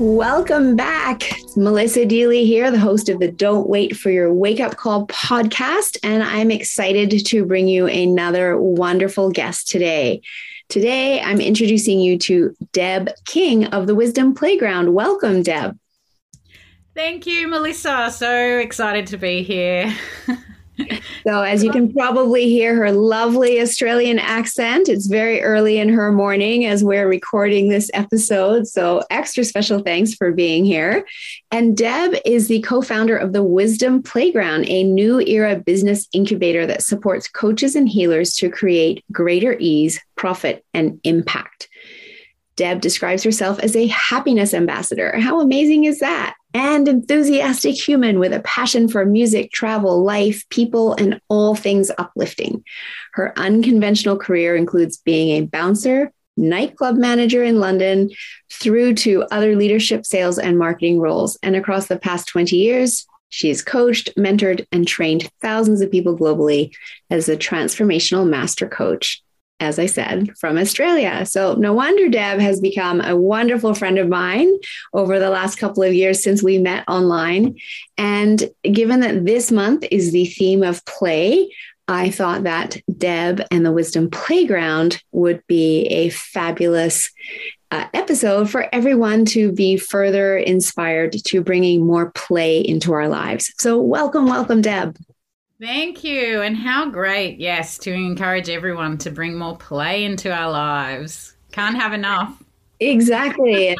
Welcome back. It's Melissa Deally here, the host of the Don't Wait for Your Wake Up Call podcast. And I'm excited to bring you another wonderful guest today. Today, I'm introducing you to Deb King of the Wisdom Playground. Welcome, Deb. Thank you, Melissa. So excited to be here. So, as you can probably hear her lovely Australian accent, it's very early in her morning as we're recording this episode. So, extra special thanks for being here. And Deb is the co founder of the Wisdom Playground, a new era business incubator that supports coaches and healers to create greater ease, profit, and impact. Deb describes herself as a happiness ambassador. How amazing is that? And enthusiastic human with a passion for music, travel, life, people, and all things uplifting. Her unconventional career includes being a bouncer, nightclub manager in London, through to other leadership, sales, and marketing roles. And across the past 20 years, she has coached, mentored, and trained thousands of people globally as a transformational master coach as I said, from Australia. So no wonder Deb has become a wonderful friend of mine over the last couple of years since we met online. And given that this month is the theme of play, I thought that Deb and the Wisdom Playground would be a fabulous uh, episode for everyone to be further inspired to bringing more play into our lives. So, welcome, welcome, Deb. Thank you. And how great, yes, to encourage everyone to bring more play into our lives. Can't have enough. Exactly. and,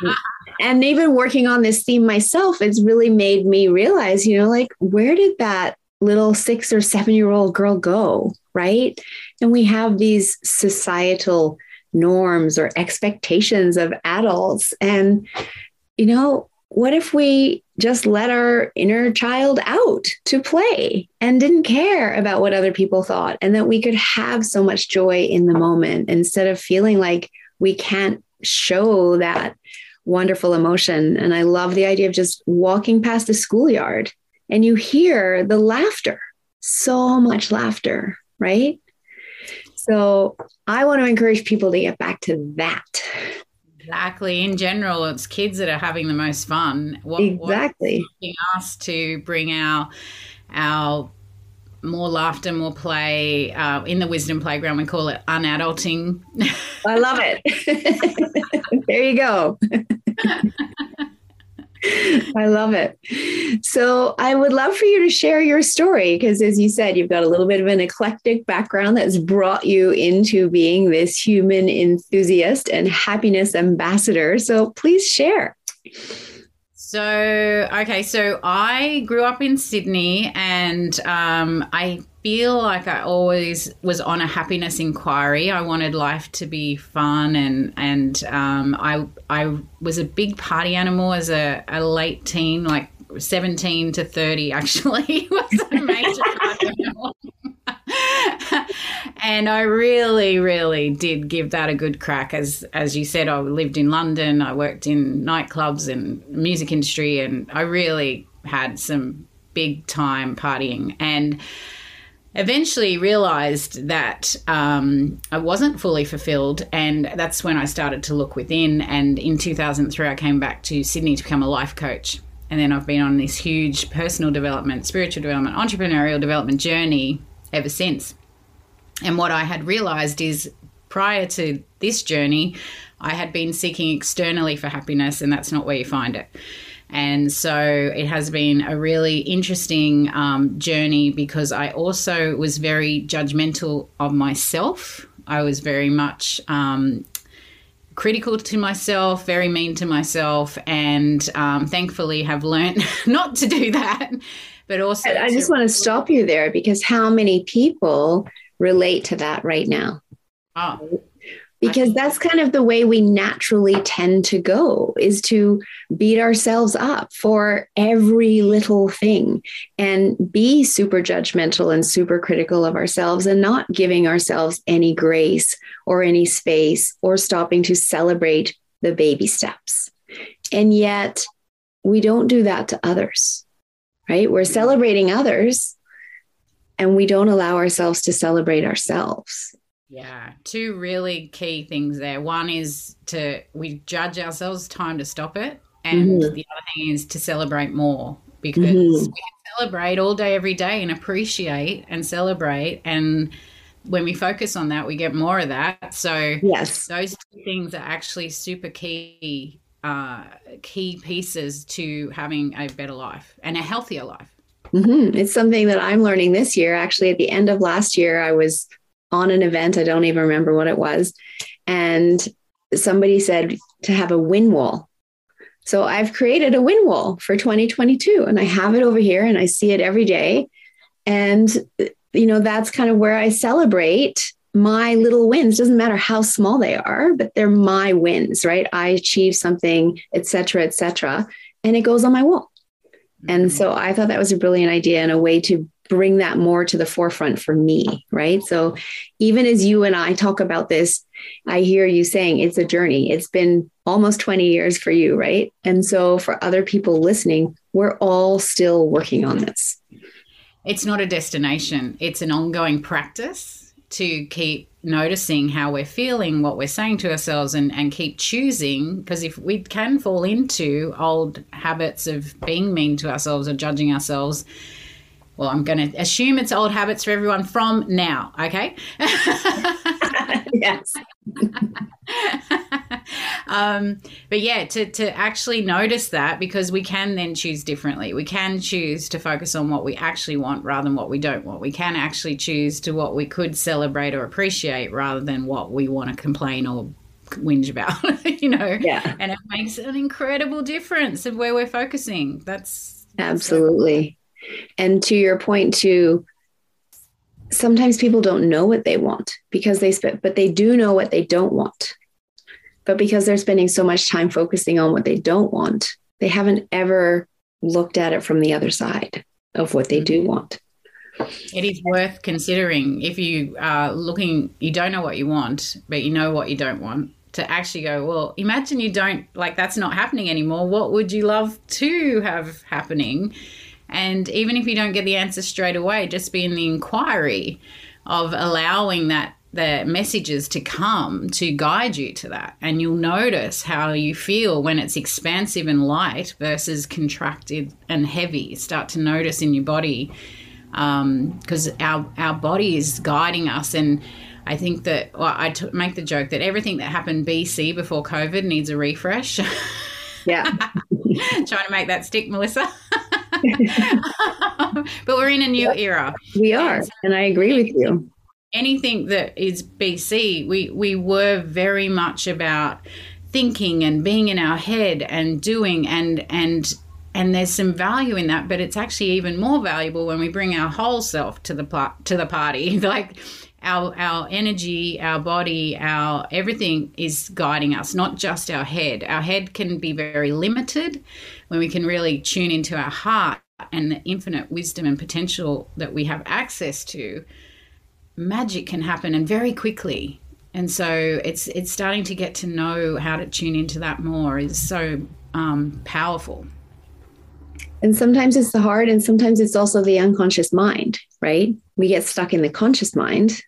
and even working on this theme myself, it's really made me realize, you know, like, where did that little six or seven year old girl go? Right. And we have these societal norms or expectations of adults. And, you know, what if we just let our inner child out to play and didn't care about what other people thought and that we could have so much joy in the moment instead of feeling like we can't show that wonderful emotion? And i love the idea of just walking past the schoolyard and you hear the laughter so much laughter right? So i want to encourage people to get back to that Exactly. In general, it's kids that are having the most fun. What, exactly. What us to bring our our more laughter, more play. Uh, in the wisdom playground, we call it unadulting. I love it. there you go. I love it. So, I would love for you to share your story because, as you said, you've got a little bit of an eclectic background that's brought you into being this human enthusiast and happiness ambassador. So, please share. So, okay, so I grew up in Sydney and um, I feel like I always was on a happiness inquiry. I wanted life to be fun, and and um, I I was a big party animal as a, a late teen, like seventeen to thirty. Actually, was a major party animal. And I really, really did give that a good crack. As as you said, I lived in London. I worked in nightclubs and music industry, and I really had some big time partying and eventually realized that um, I wasn't fully fulfilled, and that's when I started to look within. And in 2003, I came back to Sydney to become a life coach. And then I've been on this huge personal development, spiritual development, entrepreneurial development journey ever since. And what I had realized is prior to this journey, I had been seeking externally for happiness, and that's not where you find it. And so it has been a really interesting um, journey because I also was very judgmental of myself. I was very much um, critical to myself, very mean to myself, and um, thankfully have learned not to do that. But also, I just want to stop you there because how many people relate to that right now? Oh, because that's kind of the way we naturally tend to go is to beat ourselves up for every little thing and be super judgmental and super critical of ourselves and not giving ourselves any grace or any space or stopping to celebrate the baby steps. And yet we don't do that to others right we're celebrating others and we don't allow ourselves to celebrate ourselves yeah, two really key things there. One is to we judge ourselves, time to stop it, and mm-hmm. the other thing is to celebrate more because mm-hmm. we can celebrate all day, every day, and appreciate and celebrate. And when we focus on that, we get more of that. So yes, those two things are actually super key, uh, key pieces to having a better life and a healthier life. Mm-hmm. It's something that I'm learning this year. Actually, at the end of last year, I was on an event. I don't even remember what it was. And somebody said to have a win wall. So I've created a win wall for 2022 and I have it over here and I see it every day. And, you know, that's kind of where I celebrate my little wins. Doesn't matter how small they are, but they're my wins, right? I achieve something, et cetera, et cetera. And it goes on my wall. And mm-hmm. so I thought that was a brilliant idea and a way to bring that more to the forefront for me, right? So even as you and I talk about this, I hear you saying it's a journey. It's been almost 20 years for you, right? And so for other people listening, we're all still working on this. It's not a destination, it's an ongoing practice to keep noticing how we're feeling, what we're saying to ourselves, and, and keep choosing. Because if we can fall into old habits of being mean to ourselves or judging ourselves, well, I'm going to assume it's old habits for everyone from now, okay? yes. um, but yeah, to, to actually notice that because we can then choose differently. We can choose to focus on what we actually want rather than what we don't want. We can actually choose to what we could celebrate or appreciate rather than what we want to complain or whinge about, you know? Yeah. And it makes an incredible difference of where we're focusing. That's absolutely. And to your point, too, sometimes people don't know what they want because they spend, but they do know what they don't want. But because they're spending so much time focusing on what they don't want, they haven't ever looked at it from the other side of what they do mm-hmm. want. It is worth considering if you are looking, you don't know what you want, but you know what you don't want, to actually go, well, imagine you don't, like, that's not happening anymore. What would you love to have happening? And even if you don't get the answer straight away, just be in the inquiry of allowing that the messages to come to guide you to that. And you'll notice how you feel when it's expansive and light versus contracted and heavy. Start to notice in your body because um, our our body is guiding us and. I think that well, I t- make the joke that everything that happened BC before COVID needs a refresh. Yeah. Trying to make that stick, Melissa. but we're in a new era. We are, and, and I agree with you. Anything that is BC, we we were very much about thinking and being in our head and doing and and and there's some value in that but it's actually even more valuable when we bring our whole self to the to the party like our our energy, our body, our everything is guiding us, not just our head. Our head can be very limited when we can really tune into our heart and the infinite wisdom and potential that we have access to. Magic can happen and very quickly. And so it's it's starting to get to know how to tune into that more is so um, powerful. And sometimes it's the heart, and sometimes it's also the unconscious mind, right? We get stuck in the conscious mind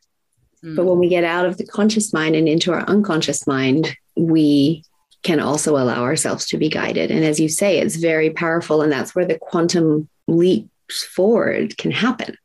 Mm. But when we get out of the conscious mind and into our unconscious mind, we can also allow ourselves to be guided. And as you say, it's very powerful. And that's where the quantum leaps forward can happen.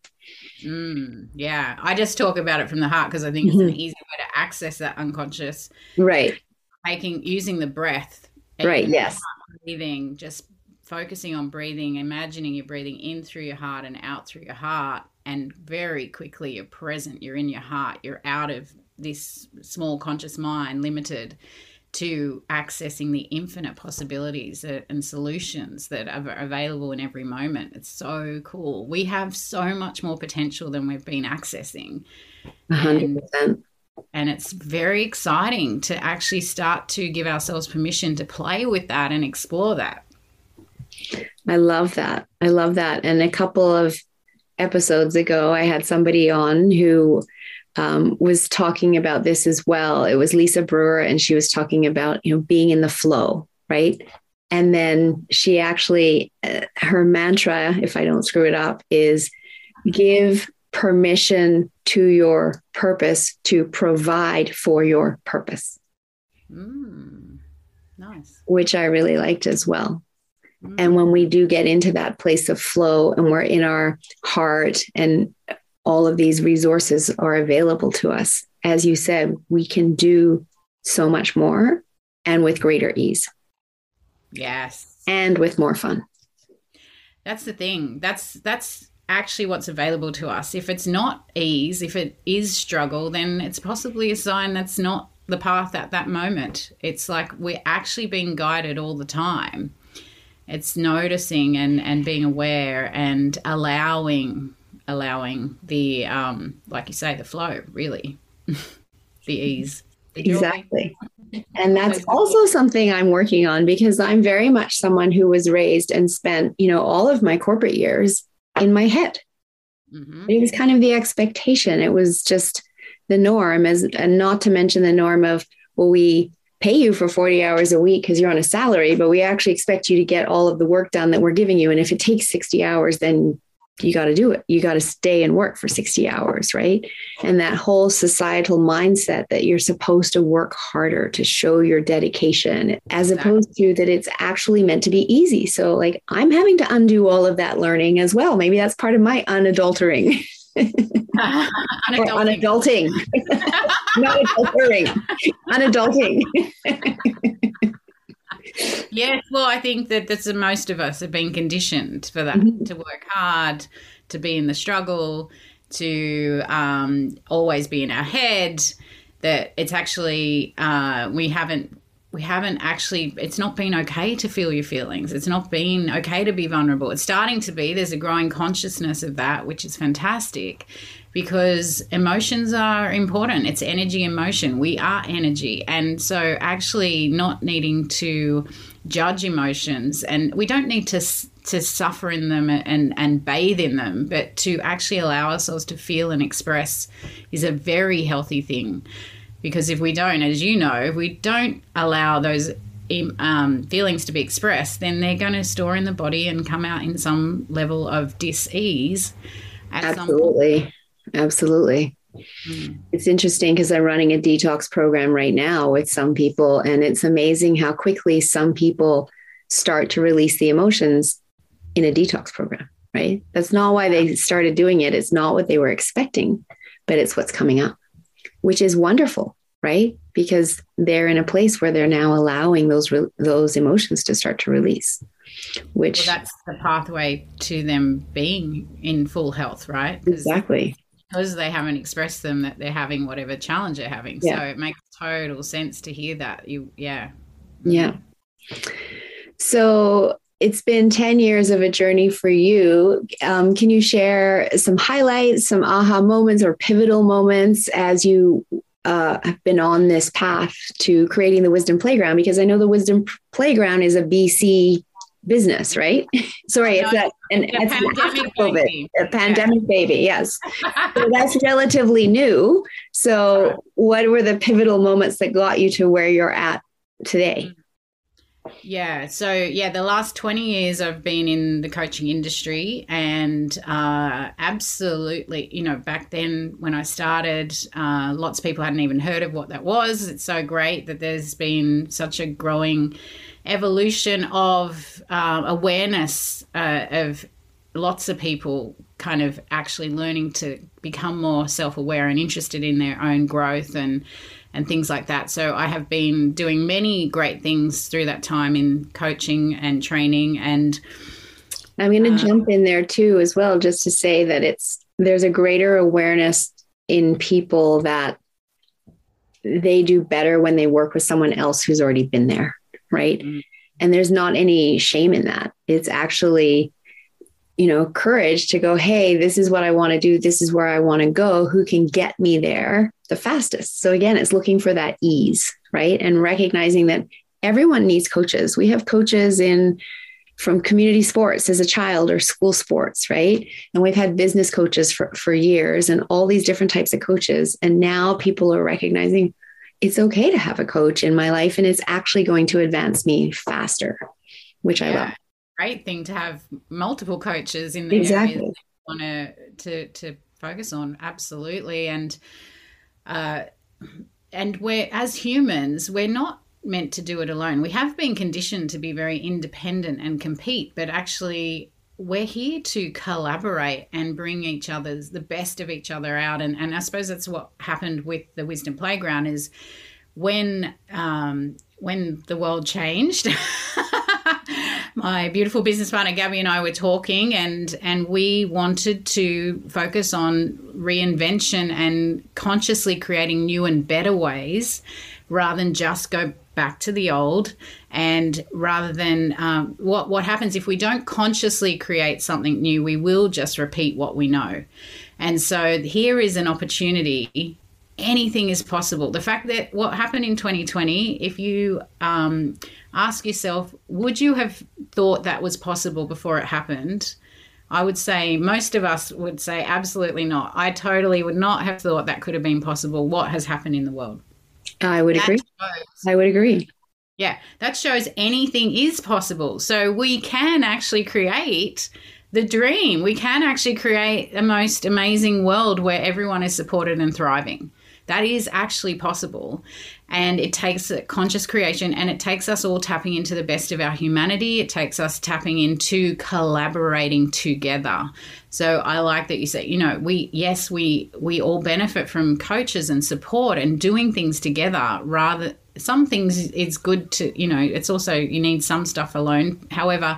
Mm, yeah. I just talk about it from the heart because I think it's mm-hmm. an easy way to access that unconscious. Right. Making, using the breath. Right. Yes. Breathing, just focusing on breathing, imagining you're breathing in through your heart and out through your heart and very quickly you're present you're in your heart you're out of this small conscious mind limited to accessing the infinite possibilities and solutions that are available in every moment. It's so cool. We have so much more potential than we've been accessing. 100%. And, and it's very exciting to actually start to give ourselves permission to play with that and explore that. I love that. I love that. And a couple of episodes ago, I had somebody on who um, was talking about this as well. It was Lisa Brewer, and she was talking about you know being in the flow, right? And then she actually, uh, her mantra, if I don't screw it up, is give permission to your purpose to provide for your purpose. Mm, nice. Which I really liked as well. And when we do get into that place of flow and we're in our heart and all of these resources are available to us, as you said, we can do so much more and with greater ease. Yes. And with more fun. That's the thing. That's that's actually what's available to us. If it's not ease, if it is struggle, then it's possibly a sign that's not the path at that moment. It's like we're actually being guided all the time it's noticing and and being aware and allowing allowing the um like you say the flow really. The ease. The exactly. And that's also something i'm working on because i'm very much someone who was raised and spent you know all of my corporate years in my head. Mm-hmm. it was kind of the expectation. It was just the norm as and not to mention the norm of well we pay you for 40 hours a week because you're on a salary, but we actually expect you to get all of the work done that we're giving you. And if it takes 60 hours, then you got to do it. You got to stay and work for 60 hours, right? And that whole societal mindset that you're supposed to work harder to show your dedication, as exactly. opposed to that it's actually meant to be easy. So, like, I'm having to undo all of that learning as well. Maybe that's part of my unadultering. unadulting. Not adultering. unadulting. Yes, well, I think that that's most of us have been conditioned for that mm-hmm. to work hard, to be in the struggle, to um, always be in our head. That it's actually uh, we haven't we haven't actually it's not been okay to feel your feelings it's not been okay to be vulnerable it's starting to be there's a growing consciousness of that which is fantastic because emotions are important. It's energy and motion. We are energy. And so, actually, not needing to judge emotions, and we don't need to. To suffer in them and, and bathe in them, but to actually allow ourselves to feel and express is a very healthy thing. Because if we don't, as you know, if we don't allow those um, feelings to be expressed, then they're going to store in the body and come out in some level of dis-ease. Absolutely, absolutely. Mm. It's interesting because I'm running a detox program right now with some people, and it's amazing how quickly some people start to release the emotions in a detox program. Right? That's not why they started doing it. It's not what they were expecting, but it's what's coming up, which is wonderful right? Because they're in a place where they're now allowing those re- those emotions to start to release. Which well, that's the pathway to them being in full health, right? Exactly. Because they haven't expressed them that they're having whatever challenge they're having. Yeah. So it makes total sense to hear that. You yeah. Yeah. So it's been 10 years of a journey for you. Um, can you share some highlights, some aha moments or pivotal moments as you uh, have been on this path to creating the Wisdom Playground because I know the Wisdom Playground is a BC business, right? Sorry, it's a, an, it's pandemic COVID, a pandemic yeah. baby. Yes, so that's relatively new. So, what were the pivotal moments that got you to where you're at today? Yeah. So, yeah, the last 20 years I've been in the coaching industry, and uh, absolutely, you know, back then when I started, uh, lots of people hadn't even heard of what that was. It's so great that there's been such a growing evolution of uh, awareness uh, of lots of people kind of actually learning to become more self aware and interested in their own growth and and things like that. So I have been doing many great things through that time in coaching and training and I'm going to uh, jump in there too as well just to say that it's there's a greater awareness in people that they do better when they work with someone else who's already been there, right? Mm-hmm. And there's not any shame in that. It's actually you know, courage to go, hey, this is what I want to do. This is where I want to go. Who can get me there the fastest? So again, it's looking for that ease, right? And recognizing that everyone needs coaches. We have coaches in from community sports as a child or school sports, right? And we've had business coaches for, for years and all these different types of coaches. And now people are recognizing it's okay to have a coach in my life and it's actually going to advance me faster, which yeah. I love great thing to have multiple coaches in the exactly. want to to to focus on absolutely and uh and we're as humans we're not meant to do it alone we have been conditioned to be very independent and compete but actually we're here to collaborate and bring each other's the best of each other out. And and i suppose that's what happened with the wisdom playground is when um when the world changed my beautiful business partner Gabby and I were talking, and and we wanted to focus on reinvention and consciously creating new and better ways, rather than just go back to the old. And rather than um, what what happens if we don't consciously create something new, we will just repeat what we know. And so here is an opportunity anything is possible. The fact that what happened in 2020, if you um, ask yourself, would you have thought that was possible before it happened? I would say most of us would say absolutely not. I totally would not have thought that could have been possible. What has happened in the world? I would that agree. Shows, I would agree. Yeah, that shows anything is possible. So we can actually create the dream. We can actually create the most amazing world where everyone is supported and thriving. That is actually possible. And it takes a conscious creation and it takes us all tapping into the best of our humanity. It takes us tapping into collaborating together. So I like that you say, you know, we yes, we we all benefit from coaches and support and doing things together rather some things it's good to, you know, it's also you need some stuff alone. However,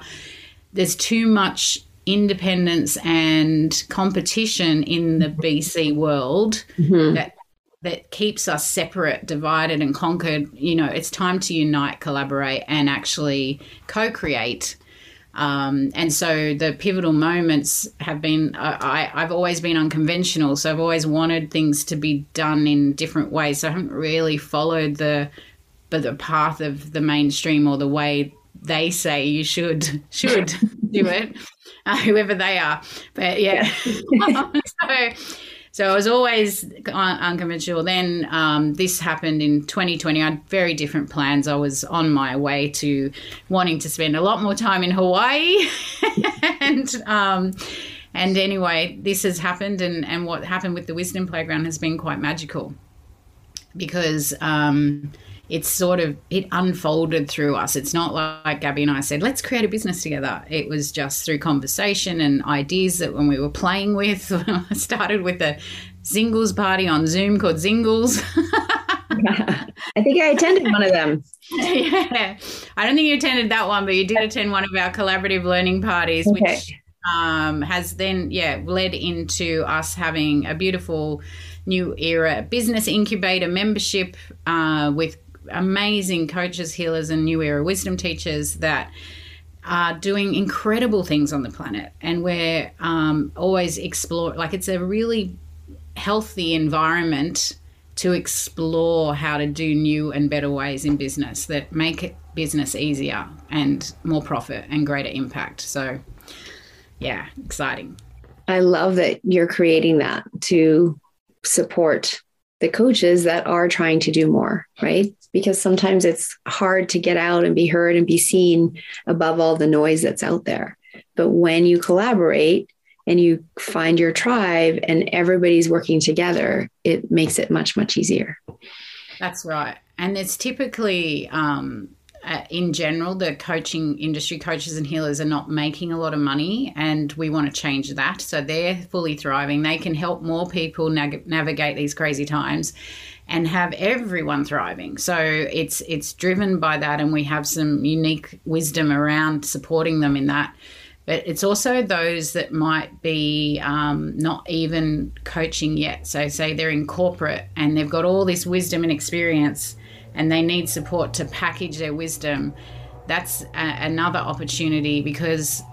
there's too much independence and competition in the BC world mm-hmm. that that keeps us separate, divided, and conquered. You know, it's time to unite, collaborate, and actually co create Um, and so the pivotal moments have been, I, I've always been unconventional. So I've always wanted things to be done in different ways. So I haven't really followed the, but the path of the mainstream or the way they say you should should do it, uh, whoever they are. But yeah, so so I was always unconventional. Then um, this happened in 2020. I had very different plans. I was on my way to wanting to spend a lot more time in Hawaii, and um, and anyway, this has happened, and and what happened with the Wisdom Playground has been quite magical because. Um, it's sort of it unfolded through us. It's not like gabby and i said let's create a business together. It was just through conversation and ideas that when we were playing with i started with a zingles party on zoom called zingles. I think i attended one of them. Yeah. I don't think you attended that one but you did attend one of our collaborative learning parties okay. which um, has then yeah led into us having a beautiful new era business incubator membership uh, with amazing coaches, healers, and new era wisdom teachers that are doing incredible things on the planet. And we're um, always explore, like, it's a really healthy environment to explore how to do new and better ways in business that make business easier and more profit and greater impact. So, yeah, exciting. I love that you're creating that to support the coaches that are trying to do more, right? Because sometimes it's hard to get out and be heard and be seen above all the noise that's out there. But when you collaborate and you find your tribe and everybody's working together, it makes it much, much easier. That's right. And it's typically um, uh, in general, the coaching industry, coaches and healers are not making a lot of money, and we want to change that. So they're fully thriving. They can help more people navigate these crazy times and have everyone thriving. So it's it's driven by that, and we have some unique wisdom around supporting them in that. But it's also those that might be um, not even coaching yet. So say they're in corporate and they've got all this wisdom and experience and they need support to package their wisdom, that's a, another opportunity because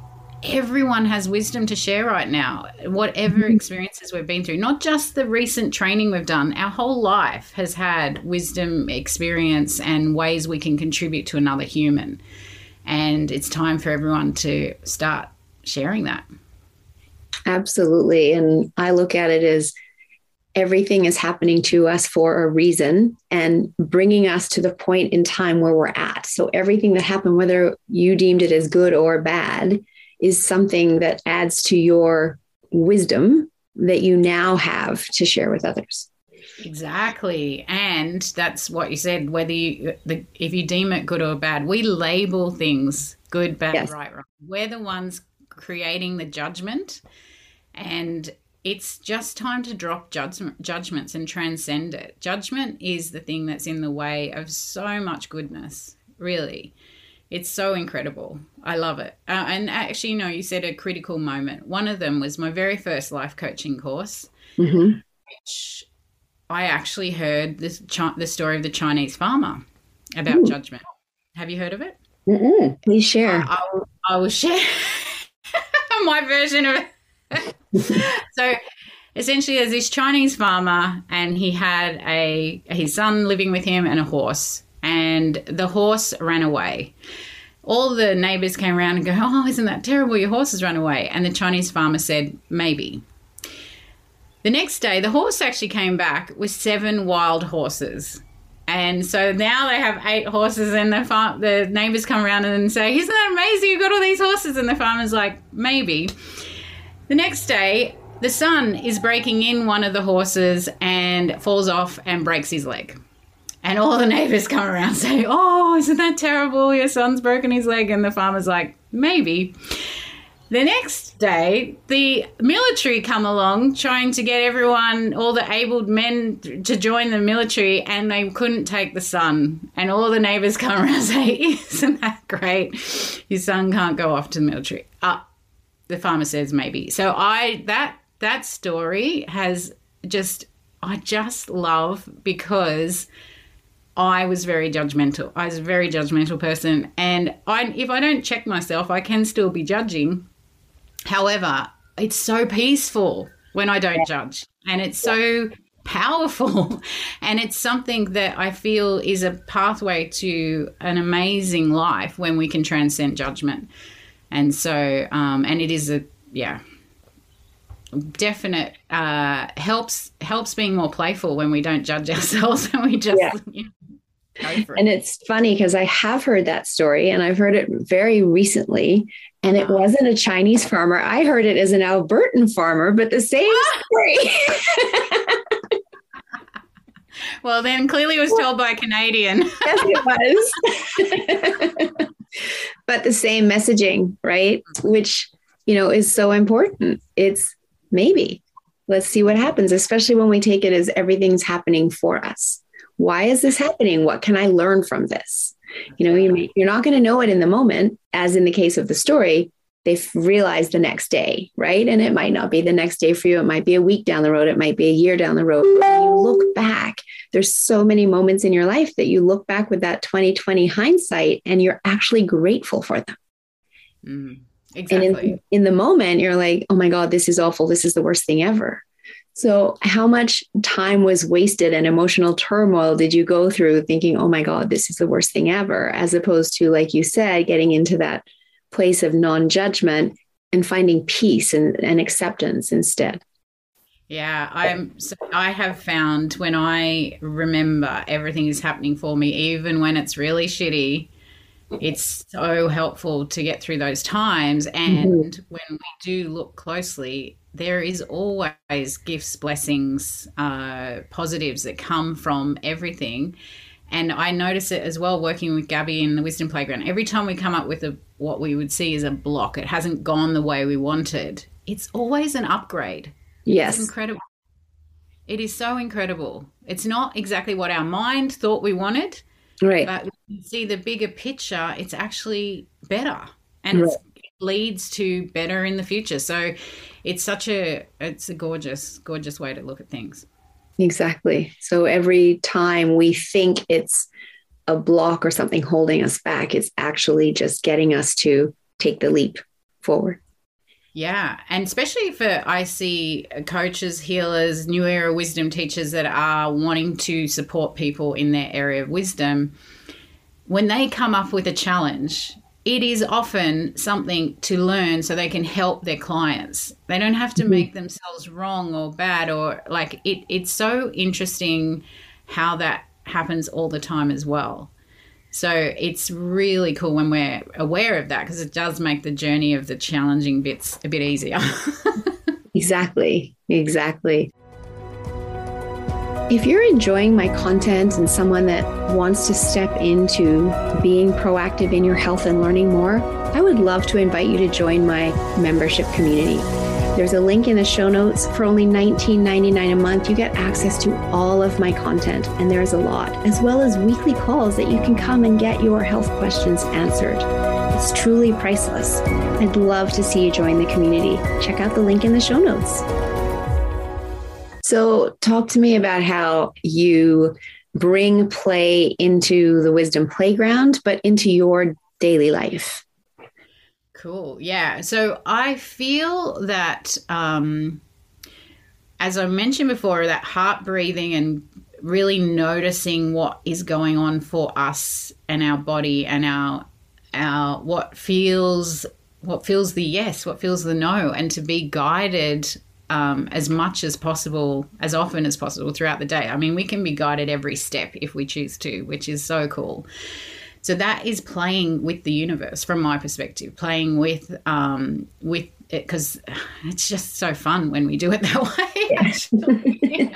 everyone has wisdom to share right now. Whatever mm-hmm. experiences we've been through, not just the recent training we've done, our whole life has had wisdom, experience, and ways we can contribute to another human. And it's time for everyone to start sharing that. Absolutely. And I look at it as everything is happening to us for a reason and bringing us to the point in time where we're at. So, everything that happened, whether you deemed it as good or bad, is something that adds to your wisdom that you now have to share with others. Exactly. And that's what you said whether you the, if you deem it good or bad, we label things good, bad, yes. right, wrong. We're the ones creating the judgment and it's just time to drop judgment, judgments and transcend it. Judgment is the thing that's in the way of so much goodness, really. It's so incredible. I love it. Uh, and actually, you know, you said a critical moment. One of them was my very first life coaching course, mm-hmm. which I actually heard this the story of the Chinese farmer about Ooh. judgment. Have you heard of it? Mm-mm. Please share. I, I, will, I will share my version of it so essentially there's this Chinese farmer and he had a his son living with him and a horse and the horse ran away. All the neighbors came around and go, "Oh, isn't that terrible? Your horse has run away." And the Chinese farmer said, "Maybe." The next day, the horse actually came back with seven wild horses. And so now they have eight horses, and the farm, the neighbors come around and say, "Isn't that amazing? You've got all these horses." And the farmer's like, "Maybe." The next day, the son is breaking in one of the horses and falls off and breaks his leg. And all the neighbors come around and say, Oh, isn't that terrible? Your son's broken his leg. And the farmer's like, Maybe. The next day, the military come along trying to get everyone, all the abled men, to join the military, and they couldn't take the son. And all the neighbors come around and say, Isn't that great? Your son can't go off to the military. Uh, the farmer says maybe. So I that that story has just I just love because I was very judgmental. I was a very judgmental person, and I, if I don't check myself, I can still be judging. However, it's so peaceful when I don't judge, and it's so powerful, and it's something that I feel is a pathway to an amazing life when we can transcend judgment. And so, um, and it is a yeah, definite uh, helps helps being more playful when we don't judge ourselves and we just yeah. you know, and it's funny because I have heard that story and I've heard it very recently. And it wasn't a Chinese farmer. I heard it as an Albertan farmer, but the same story. well, then clearly it was told by a Canadian. yes, it was. but the same messaging, right? Which, you know, is so important. It's maybe let's see what happens, especially when we take it as everything's happening for us why is this happening? What can I learn from this? You know, you're not going to know it in the moment, as in the case of the story. They've realized the next day, right? And it might not be the next day for you. It might be a week down the road. It might be a year down the road. When you look back, there's so many moments in your life that you look back with that 2020 hindsight and you're actually grateful for them. Mm, exactly. And in, in the moment, you're like, oh my God, this is awful. This is the worst thing ever. So, how much time was wasted and emotional turmoil did you go through thinking, oh my God, this is the worst thing ever, as opposed to, like you said, getting into that place of non judgment and finding peace and, and acceptance instead? Yeah, I'm. So I have found when I remember everything is happening for me, even when it's really shitty, it's so helpful to get through those times. And mm-hmm. when we do look closely, there is always gifts, blessings, uh, positives that come from everything. And I notice it as well working with Gabby in the Wisdom Playground. Every time we come up with a, what we would see as a block, it hasn't gone the way we wanted. It's always an upgrade. Yes. It's incredible. It is so incredible. It's not exactly what our mind thought we wanted. Right. But you see the bigger picture, it's actually better. And right. it leads to better in the future. So it's such a it's a gorgeous gorgeous way to look at things exactly so every time we think it's a block or something holding us back it's actually just getting us to take the leap forward yeah, and especially for I see coaches, healers, new era wisdom teachers that are wanting to support people in their area of wisdom. When they come up with a challenge, it is often something to learn so they can help their clients. They don't have to mm-hmm. make themselves wrong or bad or like it it's so interesting how that happens all the time as well. So it's really cool when we're aware of that because it does make the journey of the challenging bits a bit easier. exactly. Exactly. If you're enjoying my content and someone that wants to step into being proactive in your health and learning more, I would love to invite you to join my membership community. There's a link in the show notes. For only $19.99 a month, you get access to all of my content, and there's a lot, as well as weekly calls that you can come and get your health questions answered. It's truly priceless. I'd love to see you join the community. Check out the link in the show notes. So, talk to me about how you bring play into the wisdom playground, but into your daily life. Cool. Yeah. So, I feel that, um, as I mentioned before, that heart breathing and really noticing what is going on for us and our body and our our what feels what feels the yes, what feels the no, and to be guided um, as much as possible, as often as possible throughout the day. I mean, we can be guided every step if we choose to, which is so cool. So that is playing with the universe from my perspective, playing with um, with it because it's just so fun when we do it that way.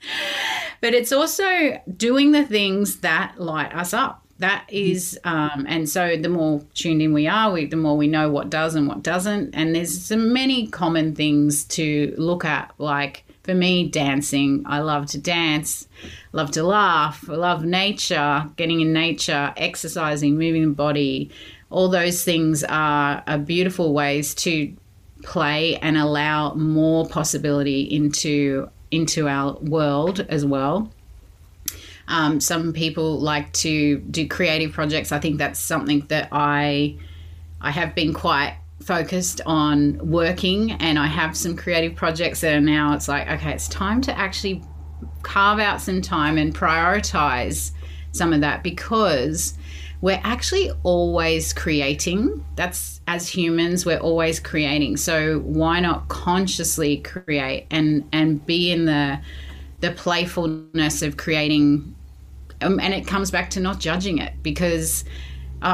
but it's also doing the things that light us up. That is um, and so the more tuned in we are we, the more we know what does and what doesn't. And there's some many common things to look at like for me dancing. I love to dance love to laugh i love nature getting in nature exercising moving the body. All those things are, are beautiful ways to play and allow more possibility into into our world as well. Um, some people like to do creative projects. I think that's something that I I have been quite focused on working, and I have some creative projects that are now. It's like okay, it's time to actually carve out some time and prioritize some of that because we're actually always creating. That's as humans, we're always creating. So why not consciously create and and be in the the playfulness of creating um, and it comes back to not judging it because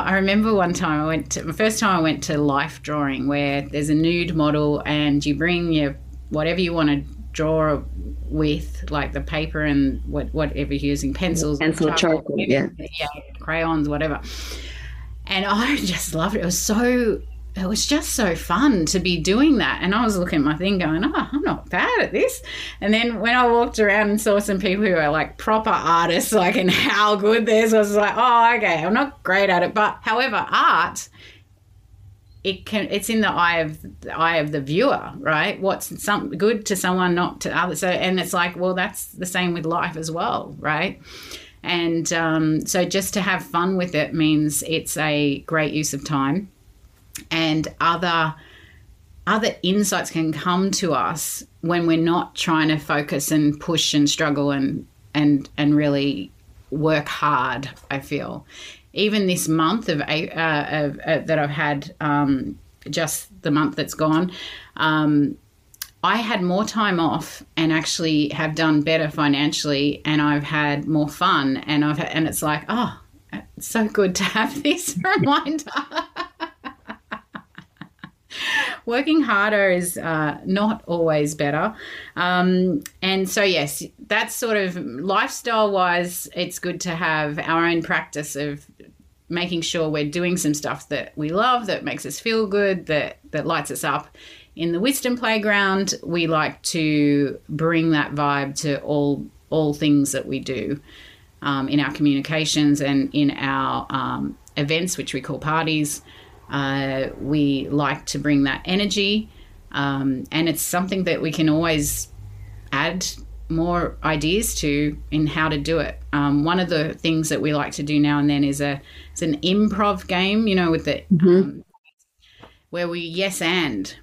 I remember one time I went to the first time I went to life drawing where there's a nude model and you bring your whatever you want to draw with like the paper and what, whatever you're using pencils pencil charcoal, charcoal yeah. yeah crayons whatever and I just loved it it was so it was just so fun to be doing that. And I was looking at my thing going oh I'm not bad at this. And then when I walked around and saw some people who are like proper artists like and how good theirs was, like oh okay I'm not great at it. But however art it can it's in the eye of the eye of the viewer right? What's some good to someone not to others. So and it's like well that's the same with life as well right? And um, so just to have fun with it means it's a great use of time and other other insights can come to us when we're not trying to focus and push and struggle and and and really work hard i feel even this month of, uh, of uh, that I've had, um, just the month that's gone, um, I had more time off and actually have done better financially, and I've had more fun, and I've and it's like, oh, it's so good to have this reminder. working harder is uh, not always better. Um, and so, yes, that's sort of lifestyle wise, it's good to have our own practice of making sure we're doing some stuff that we love, that makes us feel good, that, that lights us up. In the Wisdom Playground, we like to bring that vibe to all all things that we do um, in our communications and in our um, events, which we call parties. Uh, we like to bring that energy, um, and it's something that we can always add more ideas to in how to do it. Um, one of the things that we like to do now and then is a it's an improv game, you know, with the mm-hmm. um, where we yes and.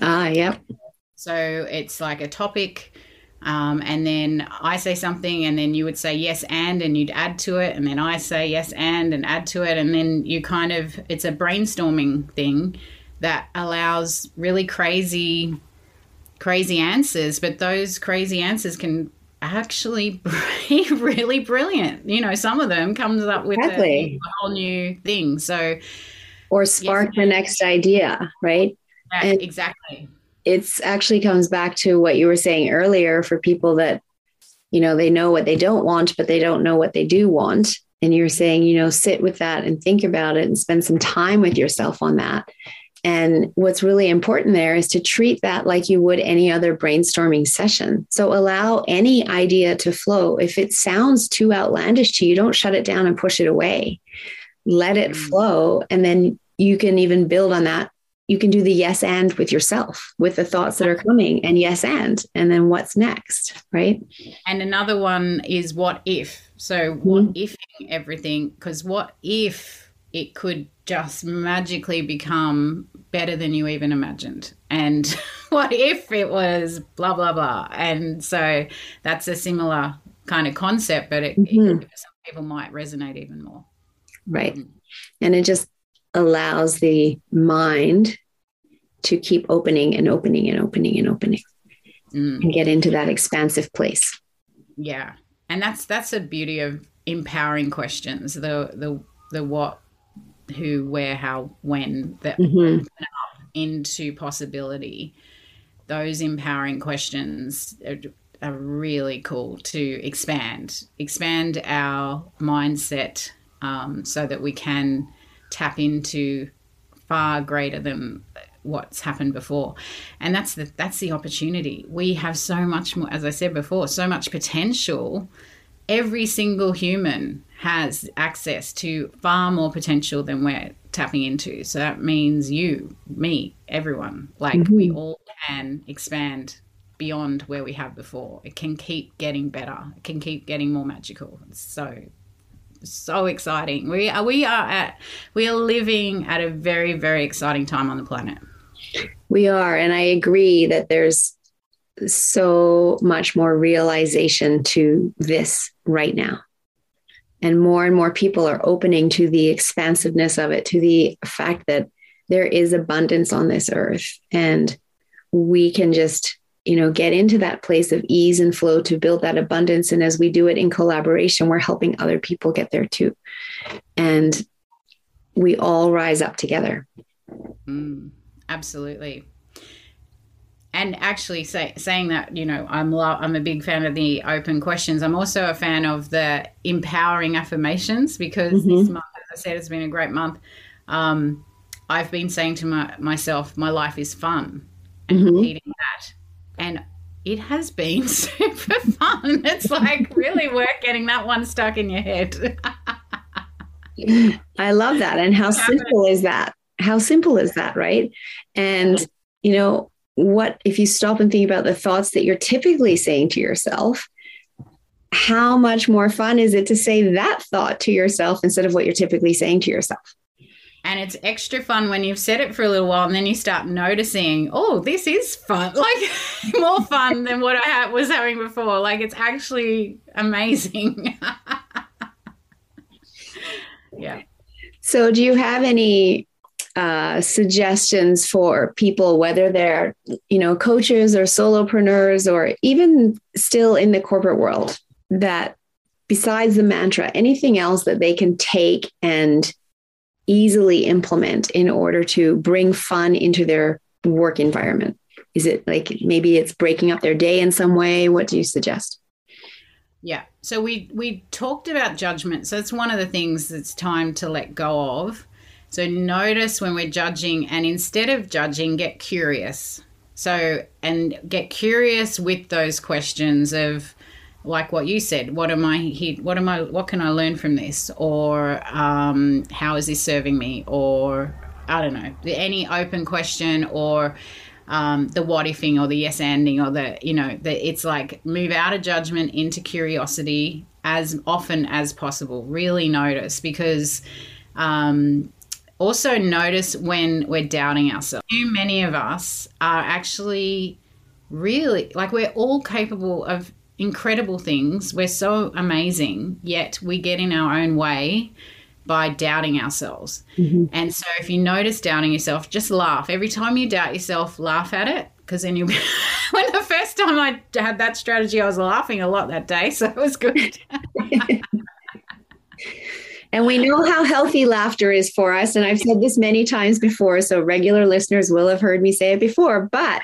Ah, yep. So it's like a topic, um, and then I say something, and then you would say yes and, and you'd add to it, and then I say yes and, and add to it, and then you kind of it's a brainstorming thing that allows really crazy crazy answers, but those crazy answers can actually be really brilliant. You know, some of them comes up with exactly. a, whole new thing. So, or spark yes. the next idea, right? Yeah, and exactly. It's actually comes back to what you were saying earlier for people that, you know, they know what they don't want, but they don't know what they do want. And you're saying, you know, sit with that and think about it and spend some time with yourself on that. And what's really important there is to treat that like you would any other brainstorming session. So allow any idea to flow. If it sounds too outlandish to you, don't shut it down and push it away. Let it mm. flow. And then you can even build on that. You can do the yes and with yourself, with the thoughts that are coming, and yes and, and then what's next, right? And another one is what if. So, what mm-hmm. if everything? Because what if it could just magically become better than you even imagined. And what if it was blah, blah, blah? And so that's a similar kind of concept, but it, mm-hmm. it, some people might resonate even more. Right. Mm. And it just allows the mind to keep opening and opening and opening and opening mm. and get into that expansive place. Yeah. And that's that's the beauty of empowering questions. The the the what who, where, how, when that mm-hmm. into possibility. Those empowering questions are, are really cool to expand, expand our mindset um, so that we can tap into far greater than what's happened before and that's the that's the opportunity we have so much more as i said before so much potential every single human has access to far more potential than we're tapping into. So that means you, me, everyone. Like mm-hmm. we all can expand beyond where we have before. It can keep getting better. It can keep getting more magical. It's so so exciting. We are we are at we are living at a very very exciting time on the planet. We are and I agree that there's so much more realization to this right now. And more and more people are opening to the expansiveness of it, to the fact that there is abundance on this earth. And we can just, you know, get into that place of ease and flow to build that abundance. And as we do it in collaboration, we're helping other people get there too. And we all rise up together. Mm, absolutely and actually say, saying that you know I'm lo- I'm a big fan of the open questions. I'm also a fan of the empowering affirmations because mm-hmm. this month, as I said, has been a great month. Um, I've been saying to my, myself, my life is fun, and mm-hmm. repeating that, and it has been super fun. It's like really work getting that one stuck in your head. I love that, and how simple is that? How simple is that, right? And you know, what if you stop and think about the thoughts that you're typically saying to yourself how much more fun is it to say that thought to yourself instead of what you're typically saying to yourself and it's extra fun when you've said it for a little while and then you start noticing oh this is fun. Like more fun than what i was having before. Like it's actually amazing. Yeah. So do you have any uh, suggestions for people, whether they're, you know, coaches or solopreneurs or even still in the corporate world, that besides the mantra, anything else that they can take and easily implement in order to bring fun into their work environment? Is it like maybe it's breaking up their day in some way? What do you suggest? Yeah. So we we talked about judgment. So it's one of the things that's time to let go of. So notice when we're judging, and instead of judging, get curious. So, and get curious with those questions of, like what you said, what am I What am I? What can I learn from this? Or um, how is this serving me? Or I don't know, any open question or um, the what ifing or the yes anding or the you know the, it's like move out of judgment into curiosity as often as possible. Really notice because um, also notice when we're doubting ourselves. Too many of us are actually really like we're all capable of incredible things. We're so amazing, yet we get in our own way by doubting ourselves. Mm-hmm. And so if you notice doubting yourself, just laugh. Every time you doubt yourself, laugh at it because then you'll be. when the first time I had that strategy, I was laughing a lot that day, so it was good. And we know how healthy laughter is for us. And I've said this many times before, so regular listeners will have heard me say it before, but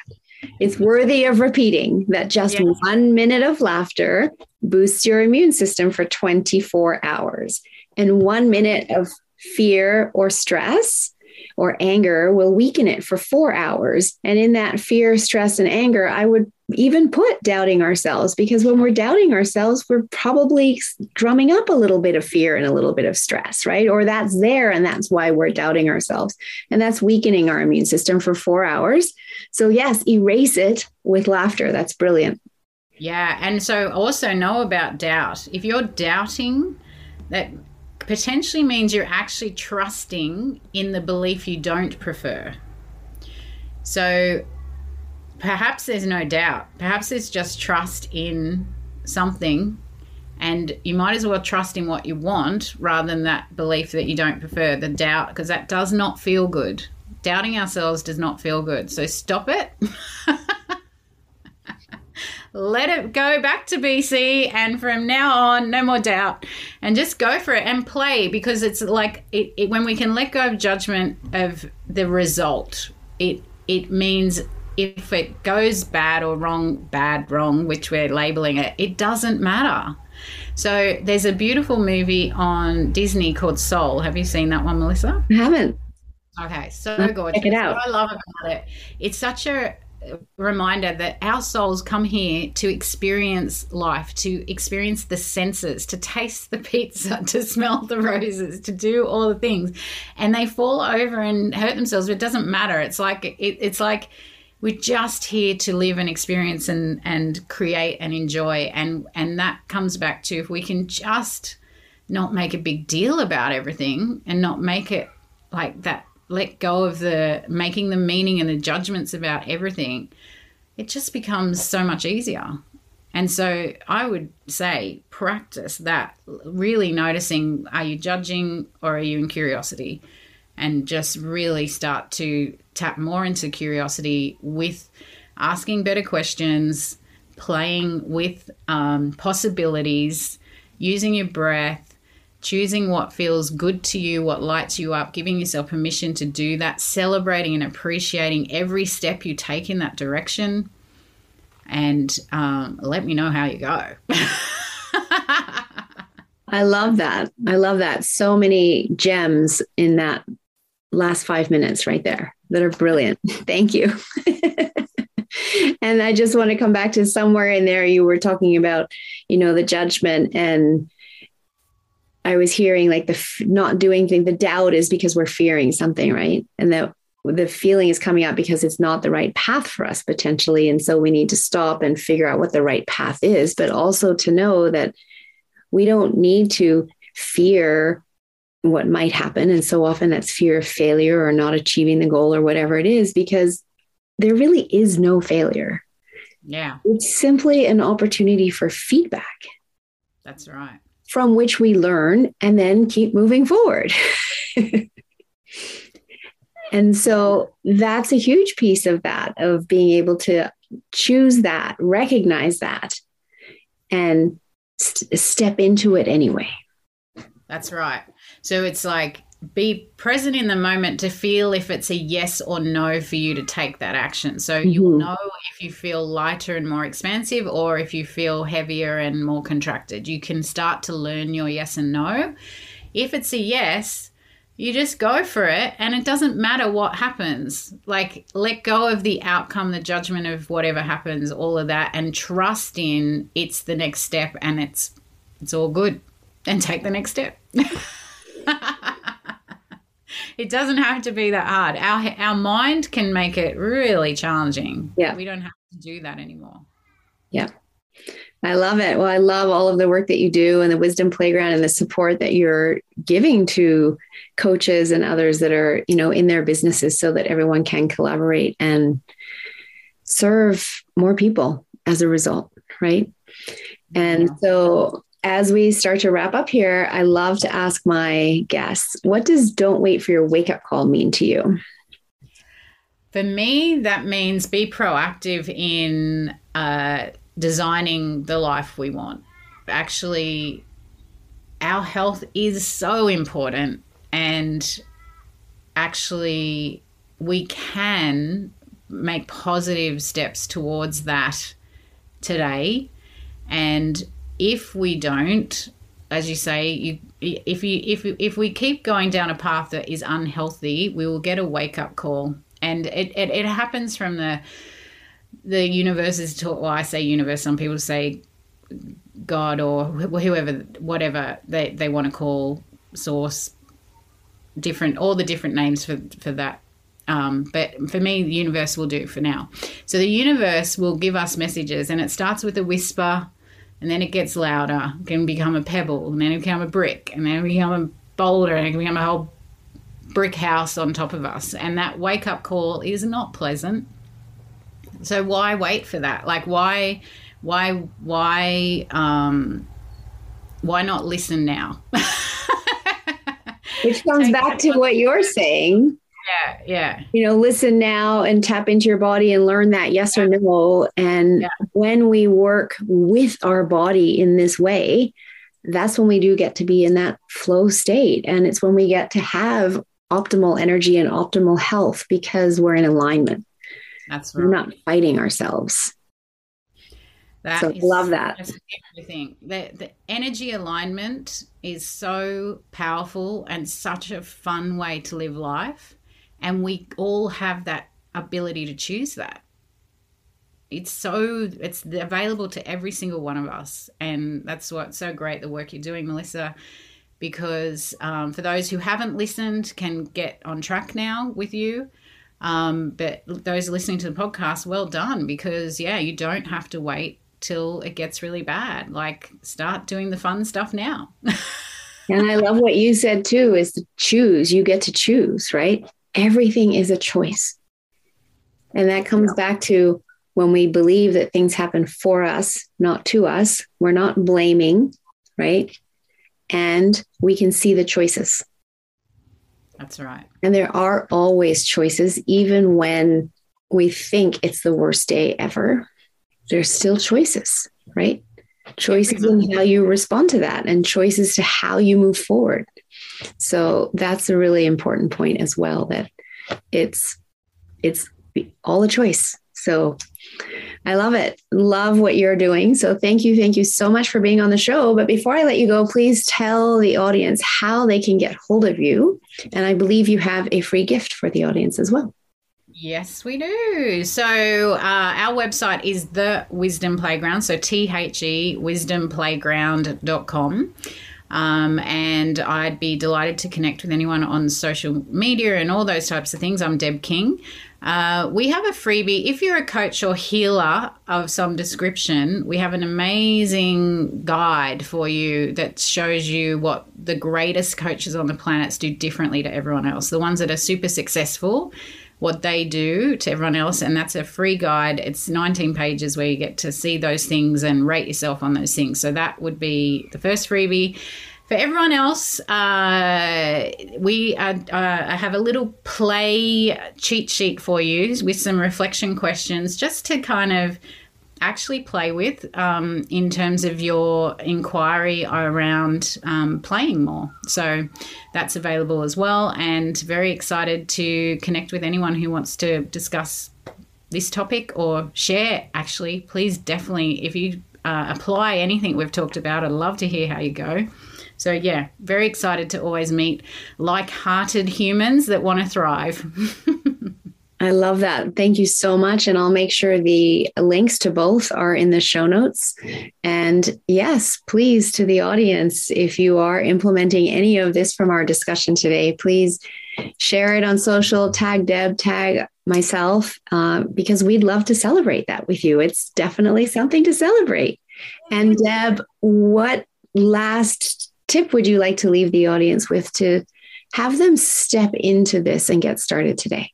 it's worthy of repeating that just yes. one minute of laughter boosts your immune system for 24 hours. And one minute of fear or stress or anger will weaken it for four hours. And in that fear, stress, and anger, I would even put doubting ourselves because when we're doubting ourselves, we're probably drumming up a little bit of fear and a little bit of stress, right? Or that's there and that's why we're doubting ourselves. And that's weakening our immune system for four hours. So, yes, erase it with laughter. That's brilliant. Yeah. And so also know about doubt. If you're doubting, that potentially means you're actually trusting in the belief you don't prefer. So perhaps there's no doubt. Perhaps it's just trust in something and you might as well trust in what you want rather than that belief that you don't prefer the doubt because that does not feel good doubting ourselves does not feel good so stop it let it go back to bc and from now on no more doubt and just go for it and play because it's like it, it, when we can let go of judgment of the result it it means if it goes bad or wrong, bad, wrong, which we're labeling it, it doesn't matter. So there's a beautiful movie on Disney called Soul. Have you seen that one, Melissa? I haven't. Okay, so gorgeous. Check it out. What I love about it, it's such a reminder that our souls come here to experience life, to experience the senses, to taste the pizza, to smell the roses, to do all the things, and they fall over and hurt themselves. But it doesn't matter. It's like it, it's like we're just here to live and experience and and create and enjoy and and that comes back to if we can just not make a big deal about everything and not make it like that let go of the making the meaning and the judgments about everything it just becomes so much easier and so I would say practice that, really noticing are you judging or are you in curiosity? And just really start to tap more into curiosity with asking better questions, playing with um, possibilities, using your breath, choosing what feels good to you, what lights you up, giving yourself permission to do that, celebrating and appreciating every step you take in that direction and um, let me know how you go. I love that. I love that. So many gems in that last five minutes right there that are brilliant. Thank you. and I just want to come back to somewhere in there you were talking about, you know, the judgment and I was hearing like the f- not doing thing, the doubt is because we're fearing something, right? And that the feeling is coming up because it's not the right path for us potentially. And so we need to stop and figure out what the right path is, but also to know that we don't need to fear what might happen. And so often that's fear of failure or not achieving the goal or whatever it is, because there really is no failure. Yeah. It's simply an opportunity for feedback. That's right. From which we learn and then keep moving forward. And so that's a huge piece of that, of being able to choose that, recognize that, and st- step into it anyway. That's right. So it's like be present in the moment to feel if it's a yes or no for you to take that action. So mm-hmm. you'll know if you feel lighter and more expansive or if you feel heavier and more contracted. You can start to learn your yes and no. If it's a yes, you just go for it and it doesn't matter what happens like let go of the outcome the judgment of whatever happens all of that and trust in it's the next step and it's it's all good and take the next step it doesn't have to be that hard. Our our mind can make it really challenging. Yeah. We don't have to do that anymore. Yeah. I love it. Well, I love all of the work that you do and the wisdom playground and the support that you're giving to coaches and others that are, you know, in their businesses so that everyone can collaborate and serve more people as a result, right? And so as we start to wrap up here, I love to ask my guests, what does don't wait for your wake up call mean to you? For me, that means be proactive in uh, designing the life we want. Actually, our health is so important, and actually, we can make positive steps towards that today. And if we don't, as you say, you, if you if if we keep going down a path that is unhealthy, we will get a wake up call, and it, it, it happens from the the universe is taught. Well, I say universe. Some people say God or whoever, whatever they, they want to call source. Different, all the different names for for that. Um, but for me, the universe will do for now. So the universe will give us messages, and it starts with a whisper, and then it gets louder. It can become a pebble, and then it become a brick, and then it become a boulder, and it can become a whole brick house on top of us. And that wake up call is not pleasant. So why wait for that? Like why why why um why not listen now? Which comes back to what you're saying. Yeah, yeah. You know, listen now and tap into your body and learn that yes or no. And yeah. when we work with our body in this way, that's when we do get to be in that flow state. And it's when we get to have optimal energy and optimal health because we're in alignment. That's right. We're not fighting ourselves. That so love that. Everything. The, the energy alignment is so powerful and such a fun way to live life. And we all have that ability to choose that. It's so it's available to every single one of us, and that's what's so great the work you're doing, Melissa. Because um, for those who haven't listened, can get on track now with you Um, but those listening to the podcast, well done because, yeah, you don't have to wait till it gets really bad. Like, start doing the fun stuff now. and I love what you said too is to choose. You get to choose, right? Everything is a choice. And that comes back to when we believe that things happen for us, not to us. We're not blaming, right? And we can see the choices. That's right. And there are always choices, even when we think it's the worst day ever. There's still choices, right? Choices in how you respond to that and choices to how you move forward. So that's a really important point as well that it's it's all a choice. So I love it. Love what you're doing. So thank you. Thank you so much for being on the show. But before I let you go, please tell the audience how they can get hold of you. And I believe you have a free gift for the audience as well. Yes, we do. So uh, our website is the Wisdom Playground. So T H E wisdomplayground.com. Um, and I'd be delighted to connect with anyone on social media and all those types of things. I'm Deb King. Uh, we have a freebie. If you're a coach or healer of some description, we have an amazing guide for you that shows you what the greatest coaches on the planets do differently to everyone else. The ones that are super successful, what they do to everyone else. And that's a free guide. It's 19 pages where you get to see those things and rate yourself on those things. So that would be the first freebie. For everyone else, uh, we uh, uh, have a little play cheat sheet for you with some reflection questions just to kind of actually play with um, in terms of your inquiry around um, playing more. So that's available as well, and very excited to connect with anyone who wants to discuss this topic or share. Actually, please definitely, if you uh, apply anything we've talked about, I'd love to hear how you go. So, yeah, very excited to always meet like hearted humans that want to thrive. I love that. Thank you so much. And I'll make sure the links to both are in the show notes. And yes, please, to the audience, if you are implementing any of this from our discussion today, please share it on social, tag Deb, tag myself, uh, because we'd love to celebrate that with you. It's definitely something to celebrate. And Deb, what last tip would you like to leave the audience with to have them step into this and get started today?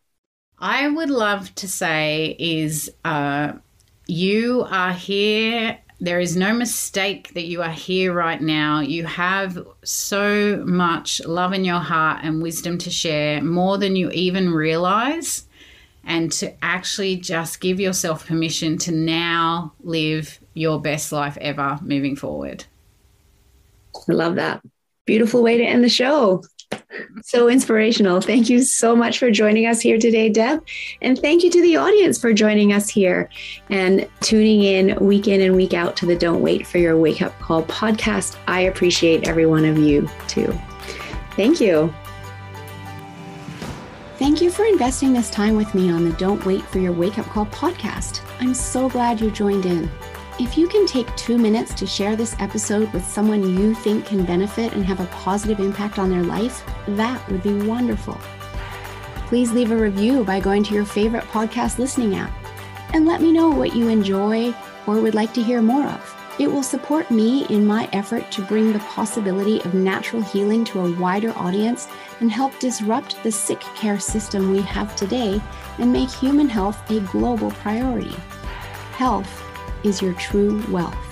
I would love to say is uh, you are here. There is no mistake that you are here right now. You have so much love in your heart and wisdom to share, more than you even realize. And to actually just give yourself permission to now live your best life ever moving forward. I love that. Beautiful way to end the show. So inspirational. Thank you so much for joining us here today, Deb. And thank you to the audience for joining us here and tuning in week in and week out to the Don't Wait for Your Wake Up Call podcast. I appreciate every one of you too. Thank you. Thank you for investing this time with me on the Don't Wait for Your Wake Up Call podcast. I'm so glad you joined in. If you can take two minutes to share this episode with someone you think can benefit and have a positive impact on their life, that would be wonderful. Please leave a review by going to your favorite podcast listening app and let me know what you enjoy or would like to hear more of. It will support me in my effort to bring the possibility of natural healing to a wider audience and help disrupt the sick care system we have today and make human health a global priority. Health is your true wealth.